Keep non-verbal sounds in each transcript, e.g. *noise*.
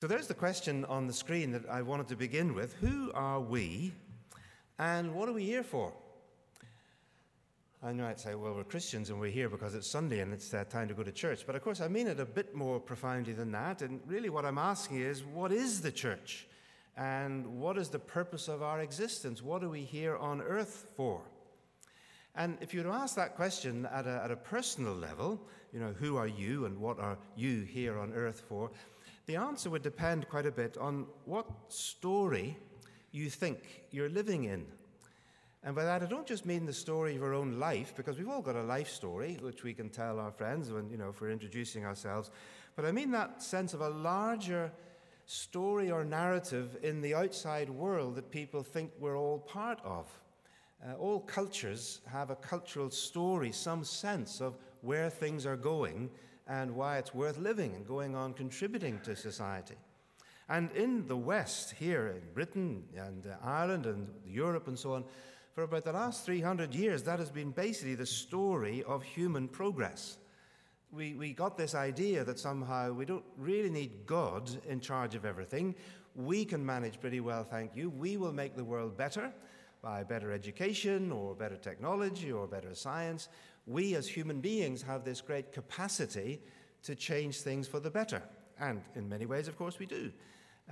So there's the question on the screen that I wanted to begin with. Who are we and what are we here for? I know I'd say, well, we're Christians and we're here because it's Sunday and it's uh, time to go to church. But of course, I mean it a bit more profoundly than that. And really, what I'm asking is, what is the church? And what is the purpose of our existence? What are we here on earth for? And if you were to ask that question at a, at a personal level, you know, who are you and what are you here on earth for? The answer would depend quite a bit on what story you think you're living in. And by that, I don't just mean the story of our own life, because we've all got a life story, which we can tell our friends when, you know, if we're introducing ourselves. But I mean that sense of a larger story or narrative in the outside world that people think we're all part of. Uh, all cultures have a cultural story, some sense of where things are going and why it's worth living and going on contributing to society. And in the West, here in Britain and uh, Ireland and Europe and so on, for about the last 300 years, that has been basically the story of human progress. We, we got this idea that somehow we don't really need God in charge of everything. We can manage pretty well, thank you. We will make the world better by better education or better technology or better science we as human beings have this great capacity to change things for the better. And in many ways, of course, we do.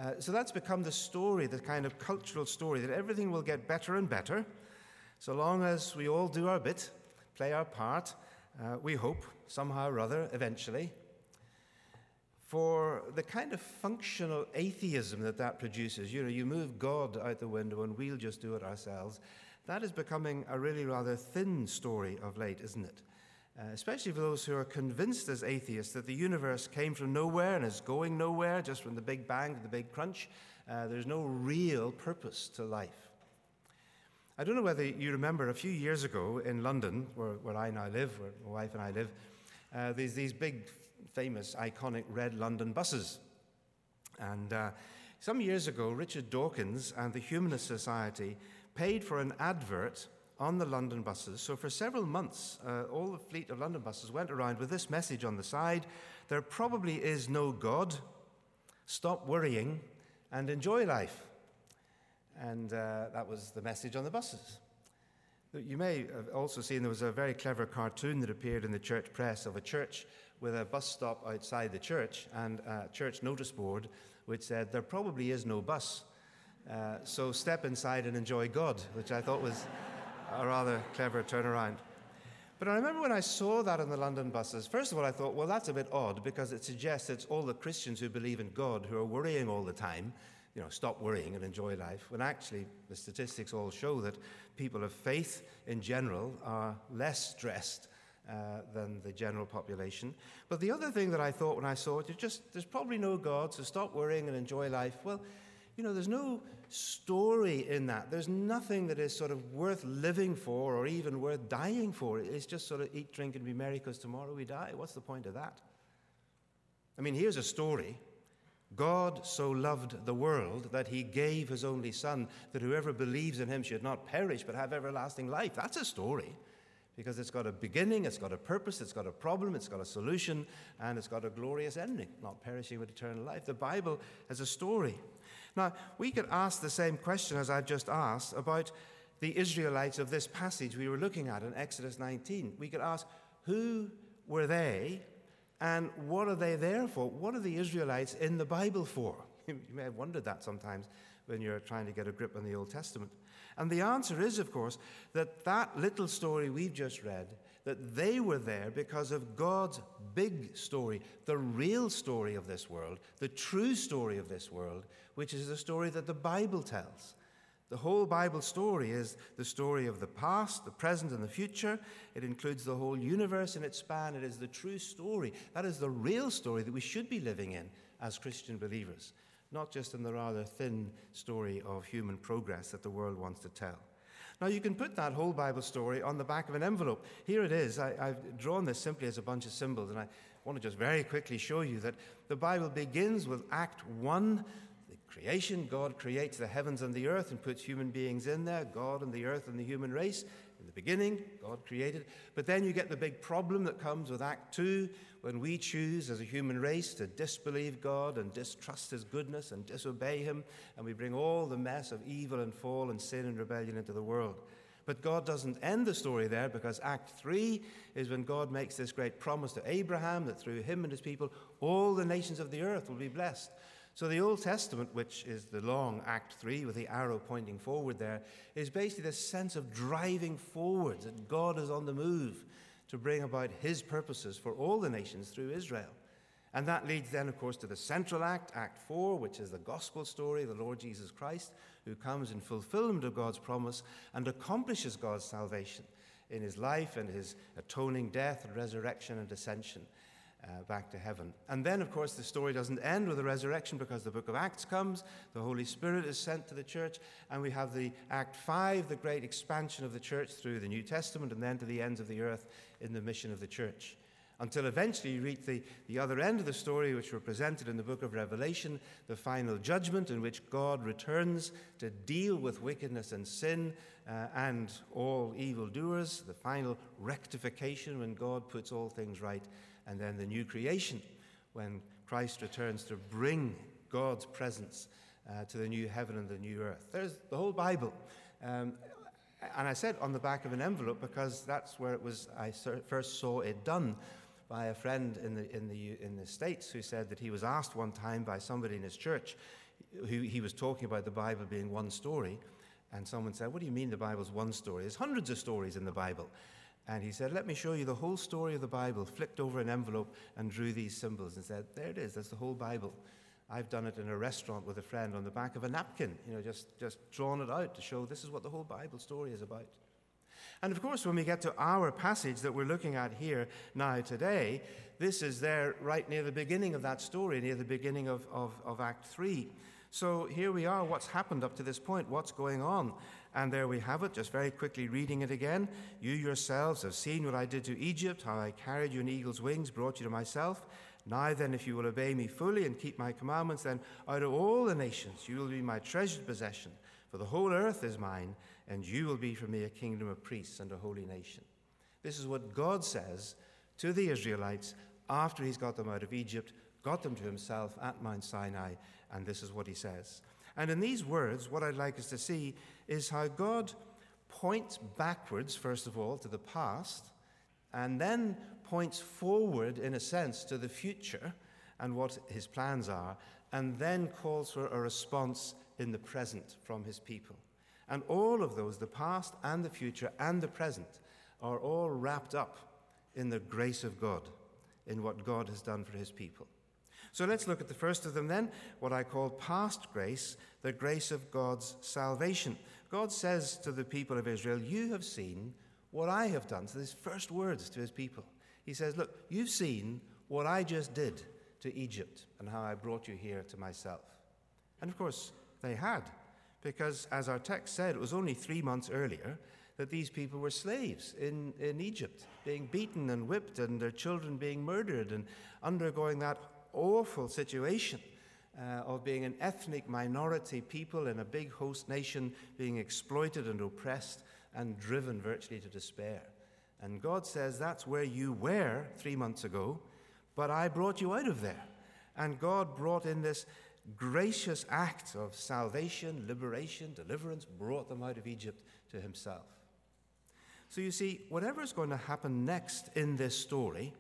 Uh, so that's become the story, the kind of cultural story, that everything will get better and better so long as we all do our bit, play our part, uh, we hope, somehow or other, eventually. For the kind of functional atheism that that produces, you know, you move God out the window and we'll just do it ourselves, that is becoming a really rather thin story of late, isn't it? Uh, especially for those who are convinced as atheists that the universe came from nowhere and is going nowhere, just from the Big Bang the Big Crunch. Uh, there's no real purpose to life. I don't know whether you remember a few years ago in London, where, where I now live, where my wife and I live, uh, there's these big, famous, iconic red London buses. And uh, some years ago, Richard Dawkins and the Humanist Society paid for an advert on the London buses. So, for several months, uh, all the fleet of London buses went around with this message on the side There probably is no God. Stop worrying and enjoy life. And uh, that was the message on the buses. You may have also seen there was a very clever cartoon that appeared in the church press of a church with a bus stop outside the church and a church notice board which said, There probably is no bus. Uh, so step inside and enjoy God, which I thought was a rather clever turnaround. But I remember when I saw that on the London buses, first of all, I thought, well, that's a bit odd because it suggests it's all the Christians who believe in God who are worrying all the time. You know, stop worrying and enjoy life. When actually, the statistics all show that people of faith in general are less stressed uh, than the general population. But the other thing that I thought when I saw it, just, there's probably no God, so stop worrying and enjoy life. Well, you know, there's no story in that. There's nothing that is sort of worth living for or even worth dying for. It's just sort of eat, drink, and be merry because tomorrow we die. What's the point of that? I mean, here's a story. God so loved the world that he gave his only Son, that whoever believes in him should not perish but have everlasting life. That's a story because it's got a beginning, it's got a purpose, it's got a problem, it's got a solution, and it's got a glorious ending, not perishing with eternal life. The Bible has a story. Now, we could ask the same question as I've just asked about the Israelites of this passage we were looking at in Exodus 19. We could ask, who were they and what are they there for? What are the Israelites in the Bible for? *laughs* You may have wondered that sometimes when you're trying to get a grip on the Old Testament. And the answer is, of course, that that little story we've just read, that they were there because of God's big story, the real story of this world, the true story of this world, which is the story that the Bible tells. The whole Bible story is the story of the past, the present, and the future. It includes the whole universe in its span. It is the true story. That is the real story that we should be living in as Christian believers not just in the rather thin story of human progress that the world wants to tell. Now, you can put that whole Bible story on the back of an envelope. Here it is. I, have drawn this simply as a bunch of symbols, and I want to just very quickly show you that the Bible begins with Act 1. The creation, God creates the heavens and the earth and puts human beings in there, God and the earth and the human race. In the beginning, God created. But then you get the big problem that comes with Act 2 when we choose as a human race to disbelieve God and distrust His goodness and disobey Him, and we bring all the mess of evil and fall and sin and rebellion into the world. But God doesn't end the story there because Act 3 is when God makes this great promise to Abraham that through him and his people, all the nations of the earth will be blessed. So the Old Testament, which is the long Act 3 with the arrow pointing forward there, is basically this sense of driving forward, that God is on the move to bring about his purposes for all the nations through Israel. And that leads then, of course, to the central act, Act 4, which is the gospel story of the Lord Jesus Christ, who comes in fulfillment of God's promise and accomplishes God's salvation in his life and his atoning death and resurrection and ascension uh, back to heaven. And then, of course, the story doesn't end with the resurrection because the book of Acts comes, the Holy Spirit is sent to the church, and we have the Act 5, the great expansion of the church through the New Testament and then to the ends of the earth in the mission of the church until eventually you reach the, the other end of the story, which were presented in the book of Revelation, the final judgment in which God returns to deal with wickedness and sin uh, and all evildoers, the final rectification when God puts all things right, and then the new creation when Christ returns to bring God's presence uh, to the new heaven and the new earth. There's the whole Bible. Um, and I said on the back of an envelope because that's where it was I first saw it done by a friend in the, in, the, in the States who said that he was asked one time by somebody in his church who he was talking about the Bible being one story. And someone said, What do you mean the Bible's one story? There's hundreds of stories in the Bible. And he said, Let me show you the whole story of the Bible, flicked over an envelope and drew these symbols and said, There it is, that's the whole Bible. I've done it in a restaurant with a friend on the back of a napkin, you know, just, just drawn it out to show this is what the whole Bible story is about. And of course, when we get to our passage that we're looking at here now today, this is there right near the beginning of that story, near the beginning of, of, of Act 3. So here we are, what's happened up to this point, what's going on. And there we have it, just very quickly reading it again. You yourselves have seen what I did to Egypt, how I carried you in eagle's wings, brought you to myself. Now then, if you will obey me fully and keep my commandments, then out of all the nations you will be my treasured possession, for the whole earth is mine and you will be for me a kingdom of priests and a holy nation. This is what God says to the Israelites after he's got them out of Egypt, got them to himself at Mount Sinai, and this is what he says. And in these words, what I'd like us to see is how God points backwards, first of all, to the past, and then points forward, in a sense, to the future and what his plans are, and then calls for a response in the present from his people. And all of those, the past and the future and the present, are all wrapped up in the grace of God, in what God has done for his people. So let's look at the first of them then, what I call past grace, the grace of God's salvation. God says to the people of Israel, You have seen what I have done. So, his first words to his people. He says, Look, you've seen what I just did to Egypt and how I brought you here to myself. And of course, they had because, as our text said, it was only three months earlier that these people were slaves in, in Egypt, being beaten and whipped, and their children being murdered, and undergoing that awful situation uh, of being an ethnic minority people in a big host nation being exploited and oppressed and driven virtually to despair. And God says, That's where you were three months ago, but I brought you out of there. And God brought in this gracious act of salvation, liberation, deliverance brought them out of Egypt to himself. So you see, whatever is going to happen next in this story,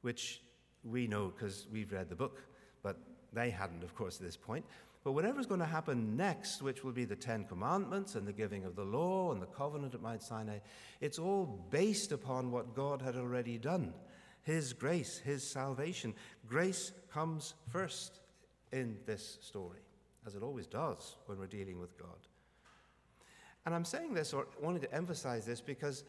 which we know because we've read the book, but they hadn't, of course, at this point. But whatever is going to happen next, which will be the Ten Commandments and the giving of the law and the covenant at Mount Sinai, it's all based upon what God had already done His grace, His salvation. Grace comes first in this story, as it always does when we're dealing with God. And I'm saying this or wanting to emphasize this because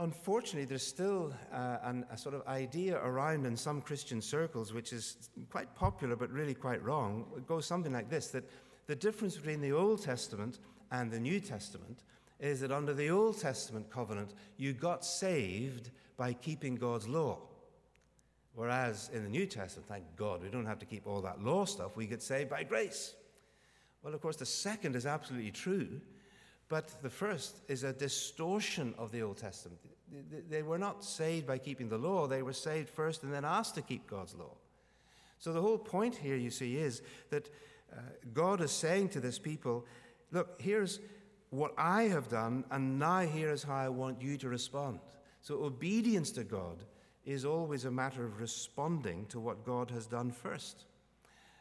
unfortunately there's still uh, an, a sort of idea around in some Christian circles, which is quite popular but really quite wrong. It goes something like this that the difference between the Old Testament and the New Testament is that under the Old Testament covenant, you got saved by keeping God's law. Whereas in the New Testament, thank God, we don't have to keep all that law stuff. We get saved by grace. Well, of course, the second is absolutely true. But the first is a distortion of the Old Testament. They were not saved by keeping the law, they were saved first and then asked to keep God's law. So the whole point here, you see, is that uh, God is saying to this people, Look, here's what I have done, and now here is how I want you to respond. So obedience to God is always a matter of responding to what God has done first.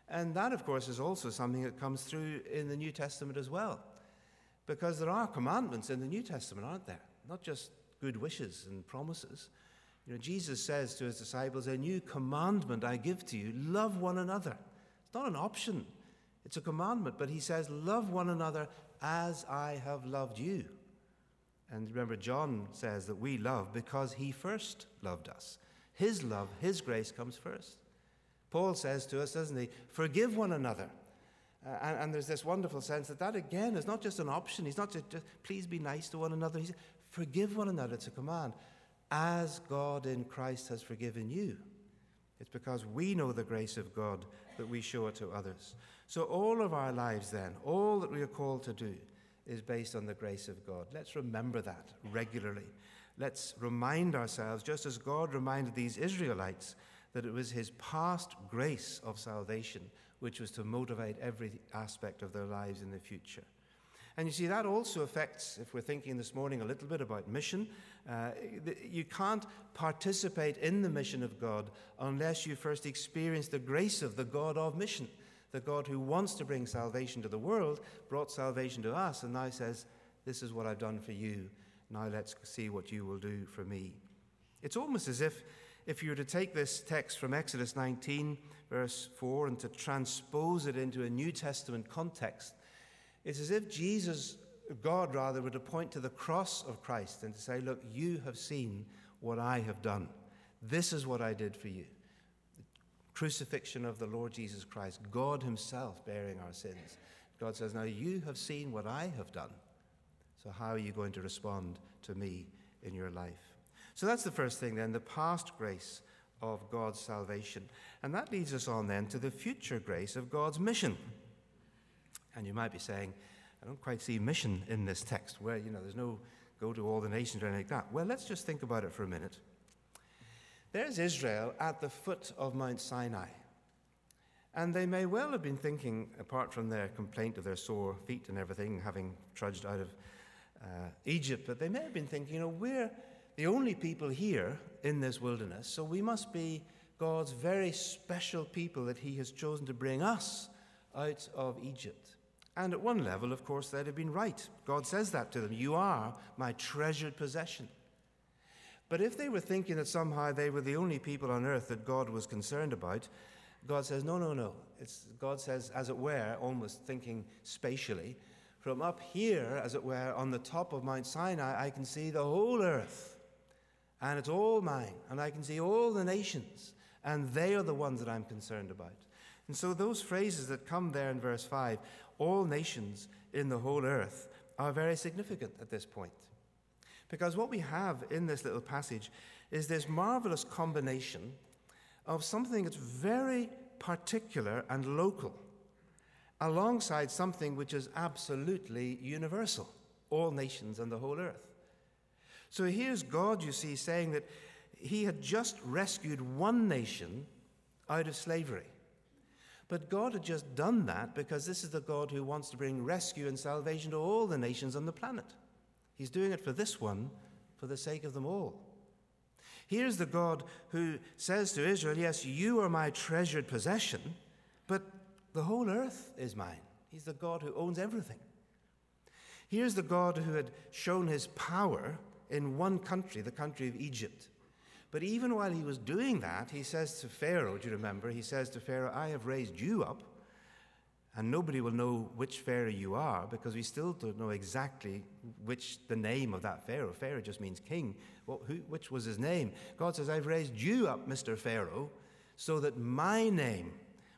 And that, of course, is also something that comes through in the New Testament as well. Because there are commandments in the New Testament, aren't there? Not just good wishes and promises. You know, Jesus says to his disciples, A new commandment I give to you love one another. It's not an option, it's a commandment. But he says, Love one another as I have loved you. And remember, John says that we love because he first loved us. His love, his grace comes first. Paul says to us, doesn't he? Forgive one another. Uh, and, and, there's this wonderful sense that that, again, is not just an option. He's not just, just please be nice to one another. He's forgive one another. It's a command. As God in Christ has forgiven you. It's because we know the grace of God that we show it to others. So, all of our lives, then, all that we are called to do, is based on the grace of God. Let's remember that regularly. Let's remind ourselves, just as God reminded these Israelites, that it was His past grace of salvation which was to motivate every aspect of their lives in the future. And you see, that also affects, if we're thinking this morning a little bit about mission, uh, you can't participate in the mission of God unless you first experience the grace of the God of mission. The God who wants to bring salvation to the world brought salvation to us and now says, This is what I've done for you. Now let's see what you will do for me. It's almost as if, if you were to take this text from Exodus 19, verse 4, and to transpose it into a New Testament context, it's as if Jesus, God rather, were to point to the cross of Christ and to say, Look, you have seen what I have done. This is what I did for you The crucifixion of the Lord Jesus Christ, God Himself bearing our sins. God says, Now you have seen what I have done. So how are you going to respond to me in your life? So that's the first thing then, the past grace of God's salvation. And that leads us on then to the future grace of God's mission. And you might be saying, I don't quite see mission in this text where, you know, there's no go to all the nations or anything like that. Well, let's just think about it for a minute. There's Israel at the foot of Mount Sinai. And they may well have been thinking, apart from their complaint of their sore feet and everything, having trudged out of uh, Egypt, but they may have been thinking, you know, we're the only people here in this wilderness, so we must be God's very special people that He has chosen to bring us out of Egypt. And at one level, of course, they'd have been right. God says that to them You are my treasured possession. But if they were thinking that somehow they were the only people on earth that God was concerned about, God says, no, no, no. It's, God says, as it were, almost thinking spatially, from up here, as it were, on the top of Mount Sinai, I can see the whole earth. And it's all mine. And I can see all the nations. And they are the ones that I'm concerned about. And so those phrases that come there in verse 5, all nations in the whole earth, are very significant at this point. Because what we have in this little passage is this marvelous combination of something that's very particular and local, alongside something which is absolutely universal, all nations and the whole earth. So here's God, you see, saying that he had just rescued one nation out of slavery. But God had just done that because this is the God who wants to bring rescue and salvation to all the nations on the planet. He's doing it for this one for the sake of them all. Here's the God who says to Israel, Yes, you are my treasured possession, but the whole earth is mine. He's the God who owns everything. Here's the God who had shown his power in one country, the country of Egypt. But even while he was doing that, he says to Pharaoh, do you remember? He says to Pharaoh, I have raised you up and nobody will know which Pharaoh you are because we still don't know exactly which the name of that Pharaoh. Pharaoh just means king. Well, who, which was his name? God says, I've raised you up, Mr. Pharaoh, so that my name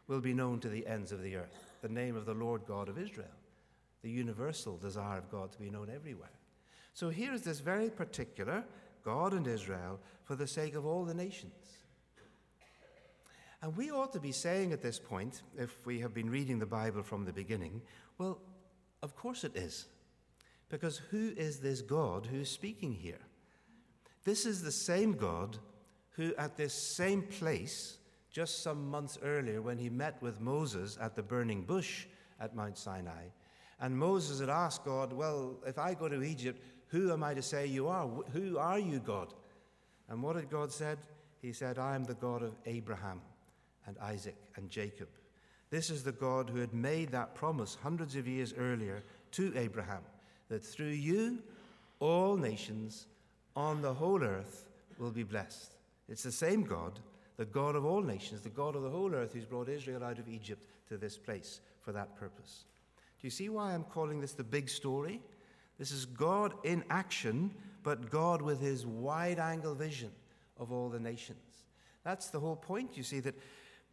will be known to the ends of the earth, the name of the Lord God of Israel, the universal desire of God to be known everywhere. So here's this very particular God and Israel for the sake of all the nations. And we ought to be saying at this point, if we have been reading the Bible from the beginning, well, of course it is. Because who is this God who's speaking here? This is the same God who, at this same place, just some months earlier, when he met with Moses at the burning bush at Mount Sinai, and Moses had asked God, Well, if I go to Egypt, who am I to say you are? Who are you, God? And what had God said? He said, I am the God of Abraham and Isaac and Jacob. This is the God who had made that promise hundreds of years earlier to Abraham that through you, all nations on the whole earth will be blessed. It's the same God, the God of all nations, the God of the whole earth, who's brought Israel out of Egypt to this place for that purpose. Do you see why I'm calling this the big story? This is God in action, but God with his wide angle vision of all the nations. That's the whole point. You see that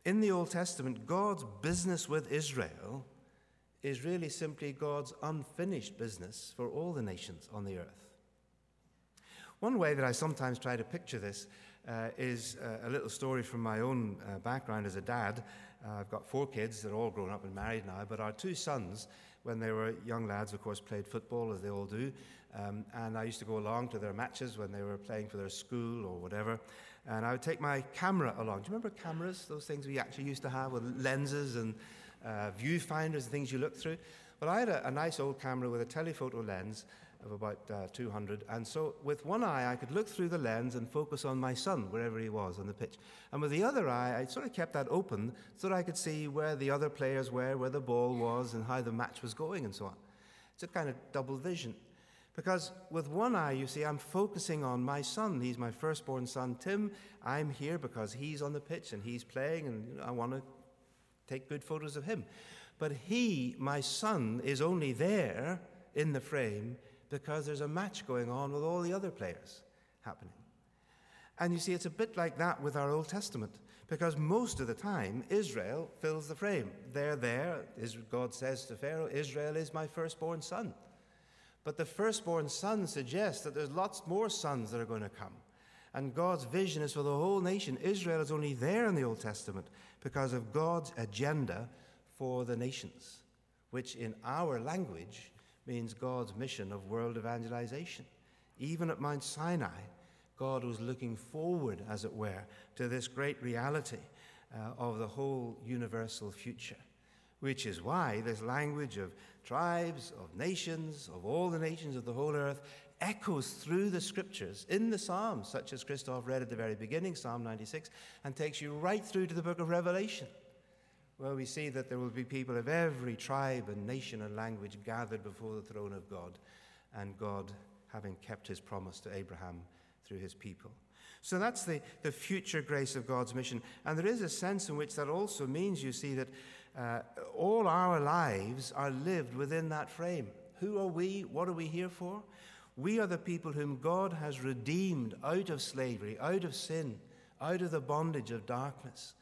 in the Old Testament, God's business with Israel is really simply God's unfinished business for all the nations on the earth. One way that I sometimes try to picture this uh, is uh, a little story from my own uh, background as a dad. Uh, I've got four kids, they're all grown up and married now, but our two sons, when they were young lads, of course, played football as they all do. Um, and I used to go along to their matches when they were playing for their school or whatever. And I would take my camera along. Do you remember cameras? Those things we actually used to have with lenses and uh, viewfinders and things you look through. Well, I had a, a nice old camera with a telephoto lens of about uh, 200. And so with one eye, I could look through the lens and focus on my son, wherever he was on the pitch. And with the other eye, I sort of kept that open so that I could see where the other players were, where the ball was, and how the match was going, and so on. It's a kind of double vision. Because with one eye, you see, I'm focusing on my son. He's my firstborn son, Tim. I'm here because he's on the pitch and he's playing, and you know, I want to take good photos of him. But he, my son, is only there in the frame because there's a match going on with all the other players happening. And you see, it's a bit like that with our Old Testament, because most of the time, Israel fills the frame. They're there. God says to Pharaoh, Israel is my firstborn son. But the firstborn son suggests that there's lots more sons that are going to come. And God's vision is for the whole nation. Israel is only there in the Old Testament because of God's agenda for the nations, which in our language means God's mission of world evangelization. Even at Mount Sinai, God was looking forward, as it were, to this great reality uh, of the whole universal future, which is why this language of tribes, of nations, of all the nations of the whole earth echoes through the scriptures in the Psalms, such as Christoph read at the very beginning, Psalm 96, and takes you right through to the book of Revelation where we see that there will be people of every tribe and nation and language gathered before the throne of God, and God having kept his promise to Abraham through his people. So that's the, the future grace of God's mission. And there is a sense in which that also means, you see, that uh, all our lives are lived within that frame. Who are we? What are we here for? We are the people whom God has redeemed out of slavery, out of sin, out of the bondage of darkness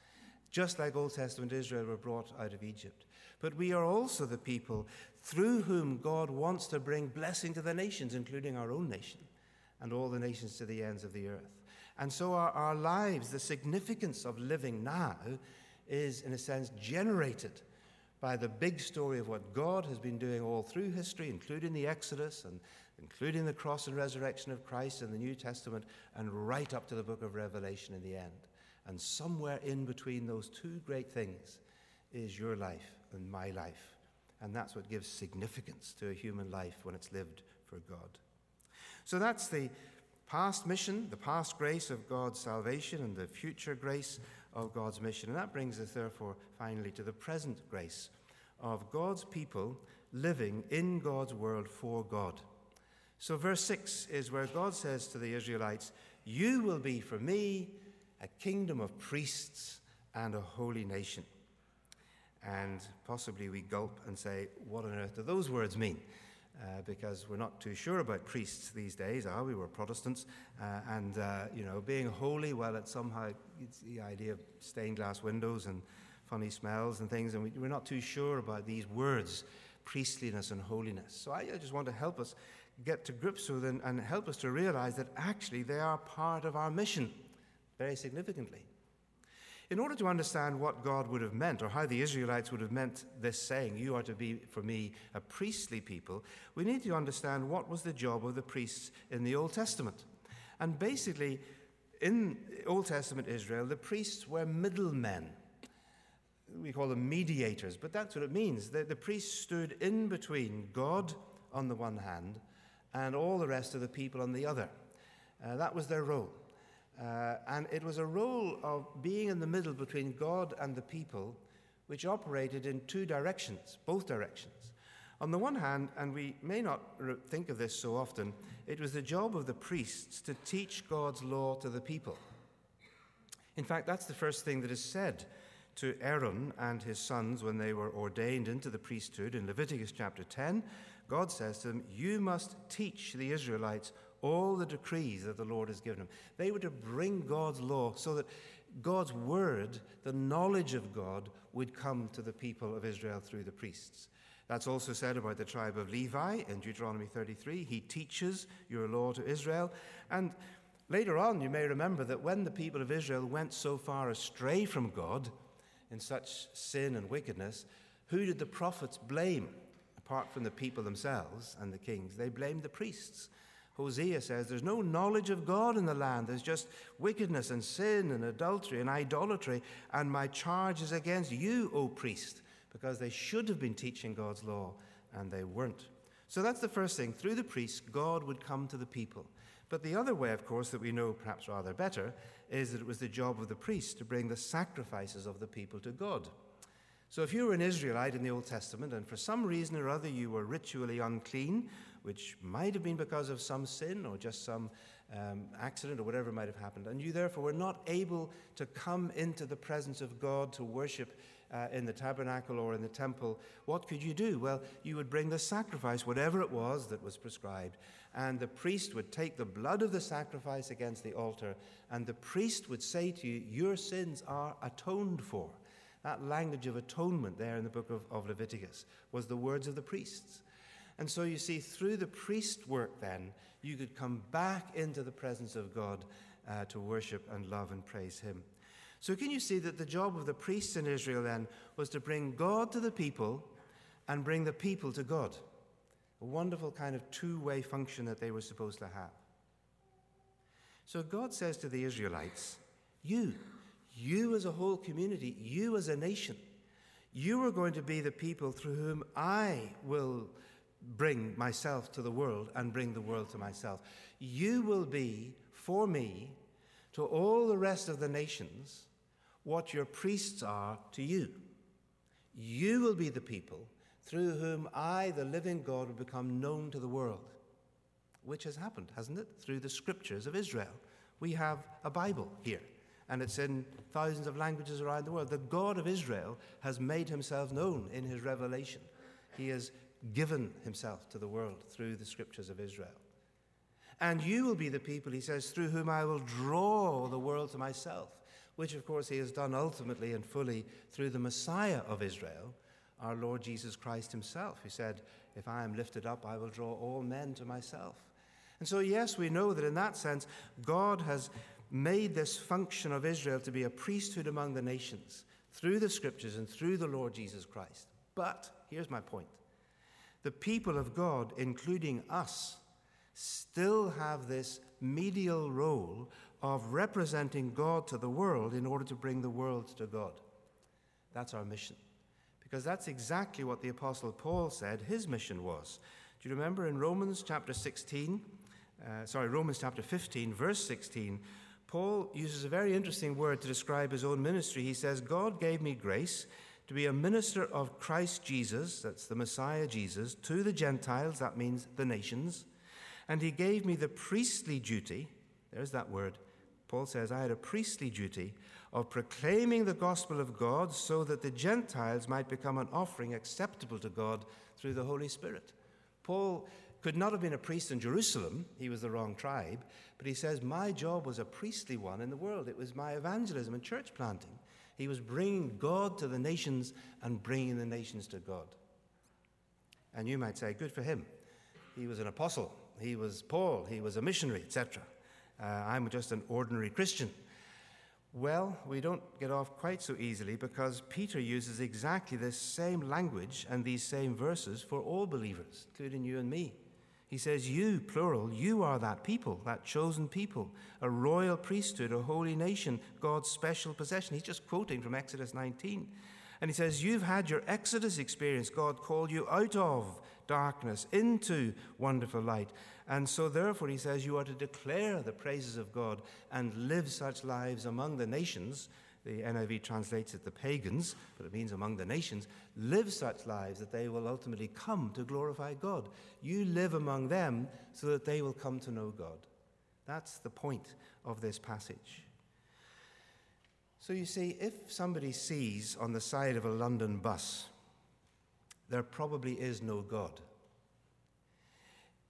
just like Old Testament Israel were brought out of Egypt. But we are also the people through whom God wants to bring blessing to the nations, including our own nation and all the nations to the ends of the earth. And so our, our lives, the significance of living now, is in a sense generated by the big story of what God has been doing all through history, including the Exodus and including the cross and resurrection of Christ in the New Testament, and right up to the book of Revelation in the end. And somewhere in between those two great things is your life and my life. And that's what gives significance to a human life when it's lived for God. So that's the past mission, the past grace of God's salvation, and the future grace of God's mission. And that brings us, therefore, finally to the present grace of God's people living in God's world for God. So, verse 6 is where God says to the Israelites, You will be for me a kingdom of priests and a holy nation. And possibly we gulp and say, What on earth do those words mean? Uh, because we're not too sure about priests these days, are we? We're Protestants. Uh, and, uh, you know, being holy, well, it's somehow it's the idea of stained glass windows and funny smells and things. And we, we're not too sure about these words, priestliness and holiness. So I, I just want to help us get to grips with them and help us to realize that actually they are part of our mission very significantly. in order to understand what God would have meant, or how the Israelites would have meant this saying, You are to be for me a priestly people, we need to understand what was the job of the priests in the Old Testament. And basically, in Old Testament Israel, the priests were middlemen. We call them mediators, but that's what it means. The, the priests stood in between God on the one hand and all the rest of the people on the other. Uh, that was their role. Uh, and it was a role of being in the middle between God and the people, which operated in two directions, both directions. On the one hand, and we may not think of this so often, it was the job of the priests to teach God's law to the people. In fact, that's the first thing that is said to Aaron and his sons when they were ordained into the priesthood in Leviticus chapter 10. God says to them, You must teach the Israelites all the decrees that the Lord has given them. They were to bring God's law so that God's word, the knowledge of God, would come to the people of Israel through the priests. That's also said about the tribe of Levi in Deuteronomy 33. He teaches your law to Israel. And later on, you may remember that when the people of Israel went so far astray from God in such sin and wickedness, who did the prophets blame? Apart from the people themselves and the kings, they blamed the priests. Hosea says there's no knowledge of God in the land. There's just wickedness and sin and adultery and idolatry. And my charge is against you, O priest, because they should have been teaching God's law and they weren't. So that's the first thing. Through the priests, God would come to the people. But the other way, of course, that we know perhaps rather better is that it was the job of the priests to bring the sacrifices of the people to God. So if you were an Israelite in the Old Testament and for some reason or other you were ritually unclean, which might have been because of some sin or just some um, accident or whatever might have happened. And you therefore were not able to come into the presence of God to worship uh, in the tabernacle or in the temple. What could you do? Well, you would bring the sacrifice, whatever it was that was prescribed, and the priest would take the blood of the sacrifice against the altar, and the priest would say to you, Your sins are atoned for. That language of atonement there in the book of, of Leviticus was the words of the priests. And so you see, through the priest work, then, you could come back into the presence of God uh, to worship and love and praise Him. So, can you see that the job of the priests in Israel then was to bring God to the people and bring the people to God? A wonderful kind of two way function that they were supposed to have. So, God says to the Israelites, You, you as a whole community, you as a nation, you are going to be the people through whom I will bring myself to the world and bring the world to myself. You will be, for me, to all the rest of the nations, what your priests are to you. You will be the people through whom I, the living God, will become known to the world. Which has happened, hasn't it? Through the scriptures of Israel. We have a Bible here, and it's in thousands of languages around the world. The God of Israel has made himself known in his revelation. He has given himself to the world through the scriptures of Israel. And you will be the people, he says, through whom I will draw the world to myself, which of course he has done ultimately and fully through the Messiah of Israel, our Lord Jesus Christ himself, who said, If I am lifted up, I will draw all men to myself. And so, yes, we know that in that sense, God has made this function of Israel to be a priesthood among the nations through the scriptures and through the Lord Jesus Christ. But here's my point the people of God, including us, still have this medial role of representing God to the world in order to bring the world to God. That's our mission. Because that's exactly what the Apostle Paul said his mission was. Do you remember in Romans chapter 16, uh, sorry, Romans chapter 15, verse 16, Paul uses a very interesting word to describe his own ministry. He says, God gave me grace to be a minister of Christ Jesus, that's the Messiah Jesus, to the Gentiles, that means the nations. And he gave me the priestly duty, there's that word. Paul says, I had a priestly duty of proclaiming the gospel of God so that the Gentiles might become an offering acceptable to God through the Holy Spirit. Paul could not have been a priest in Jerusalem, he was the wrong tribe, but he says, My job was a priestly one in the world. It was my evangelism and church planting. He was bringing God to the nations and bringing the nations to God. And you might say, good for him. He was an apostle, he was Paul, he was a missionary, etc. Uh, I'm just an ordinary Christian. Well, we don't get off quite so easily because Peter uses exactly this same language and these same verses for all believers, including you and me. He says, You, plural, you are that people, that chosen people, a royal priesthood, a holy nation, God's special possession. He's just quoting from Exodus 19. And he says, You've had your Exodus experience. God called you out of darkness into wonderful light. And so, therefore, he says, You are to declare the praises of God and live such lives among the nations. The NIV translates it the pagans, but it means among the nations. Live such lives that they will ultimately come to glorify God. You live among them so that they will come to know God. That's the point of this passage. So you see, if somebody sees on the side of a London bus, there probably is no God.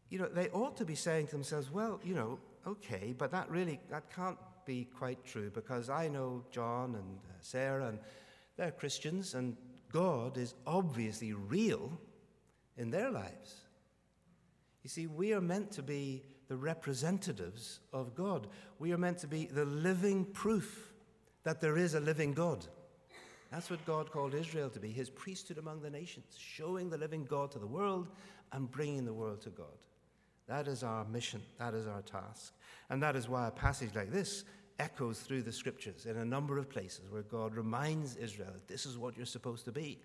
You know, they ought to be saying to themselves, well, you know, okay, but that really, that can't be quite true because I know John and uh, Sarah and they're Christians and God is obviously real in their lives. You see, we are meant to be the representatives of God. We are meant to be the living proof that there is a living God. That's what God called Israel to be, his priesthood among the nations, showing the living God to the world and bringing the world to God. That is our mission, that is our task. And that is why a passage like this echoes through the scriptures in a number of places where God reminds Israel that this is what you're supposed to be.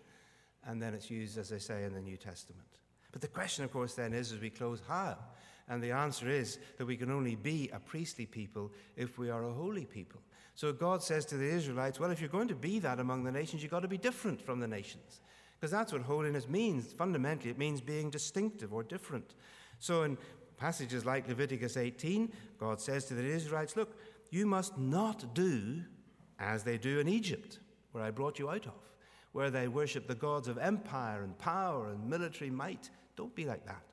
And then it's used, as I say, in the New Testament. But the question, of course, then is as we close, how? And the answer is that we can only be a priestly people if we are a holy people. So God says to the Israelites, well, if you're going to be that among the nations, you've got to be different from the nations. Because that's what holiness means. Fundamentally, it means being distinctive or different. So in passages like Leviticus 18, God says to the Israelites, look, you must not do as they do in Egypt, where I brought you out of, where they worship the gods of empire and power and military might. Don't be like that.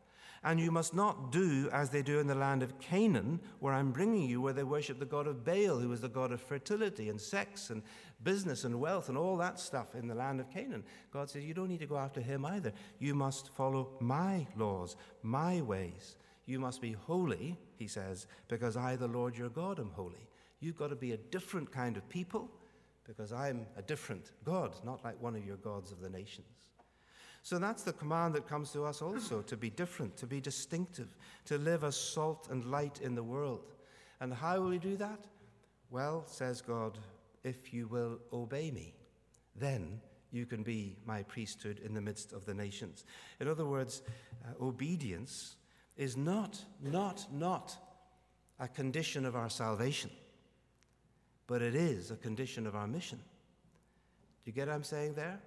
And you must not do as they do in the land of Canaan, where I'm bringing you, where they worship the god of Baal, who is the god of fertility and sex and business and wealth and all that stuff in the land of Canaan. God says, You don't need to go after him either. You must follow my laws, my ways. You must be holy, he says, because I, the Lord your God, am holy. You've got to be a different kind of people because I'm a different God, not like one of your gods of the nations. So that's the command that comes to us also to be different, to be distinctive, to live as salt and light in the world. And how will we do that? Well, says God, if you will obey me, then you can be my priesthood in the midst of the nations. In other words, uh, obedience is not, not, not a condition of our salvation, but it is a condition of our mission. Do you get what I'm saying there?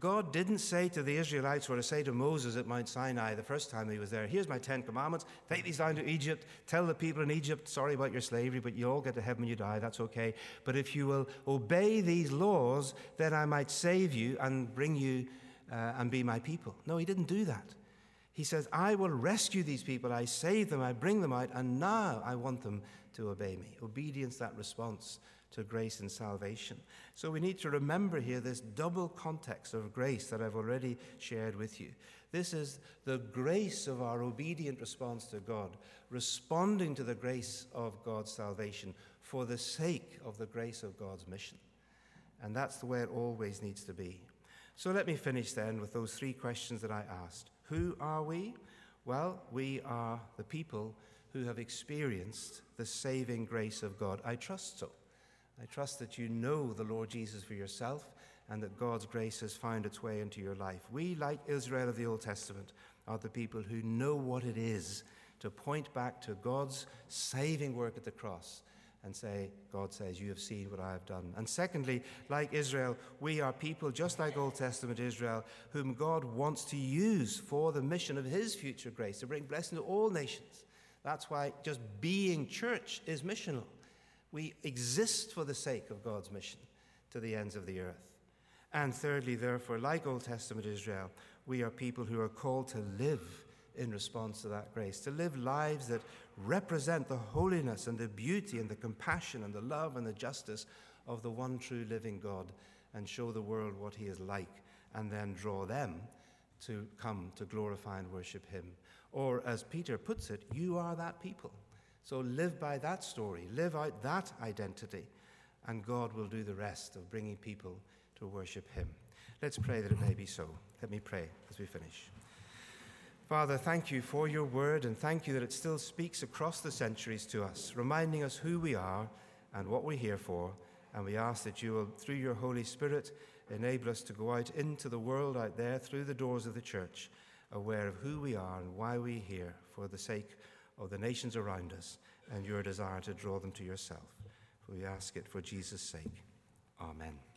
God didn't say to the Israelites or to say to Moses at Mount Sinai the first time he was there, Here's my Ten Commandments, take these down to Egypt, tell the people in Egypt, sorry about your slavery, but you all get to heaven when you die, that's okay. But if you will obey these laws, then I might save you and bring you uh, and be my people. No, he didn't do that. He says, I will rescue these people, I save them, I bring them out, and now I want them to obey me. Obedience, that response to grace and salvation. So we need to remember here this double context of grace that I've already shared with you. This is the grace of our obedient response to God, responding to the grace of God's salvation for the sake of the grace of God's mission. And that's the way it always needs to be. So let me finish then with those three questions that I asked. Who are we? Well, we are the people who have experienced the saving grace of God. I trust so. I trust that you know the Lord Jesus for yourself and that God's grace has found its way into your life. We, like Israel of the Old Testament, are the people who know what it is to point back to God's saving work at the cross and say, God says, You have seen what I have done. And secondly, like Israel, we are people just like Old Testament Israel, whom God wants to use for the mission of His future grace, to bring blessing to all nations. That's why just being church is missional. We exist for the sake of God's mission to the ends of the earth. And thirdly, therefore, like Old Testament Israel, we are people who are called to live in response to that grace, to live lives that represent the holiness and the beauty and the compassion and the love and the justice of the one true living God and show the world what he is like and then draw them to come to glorify and worship him. Or, as Peter puts it, you are that people. So live by that story, live out that identity, and God will do the rest of bringing people to worship Him. Let's pray that it may be so. Let me pray as we finish. Father, thank you for your word and thank you that it still speaks across the centuries to us, reminding us who we are and what we're here for. And we ask that you will, through your Holy Spirit, enable us to go out into the world out there through the doors of the church, aware of who we are and why we're here for the sake of the nations around us and your desire to draw them to yourself. We ask it for Jesus' sake. Amen.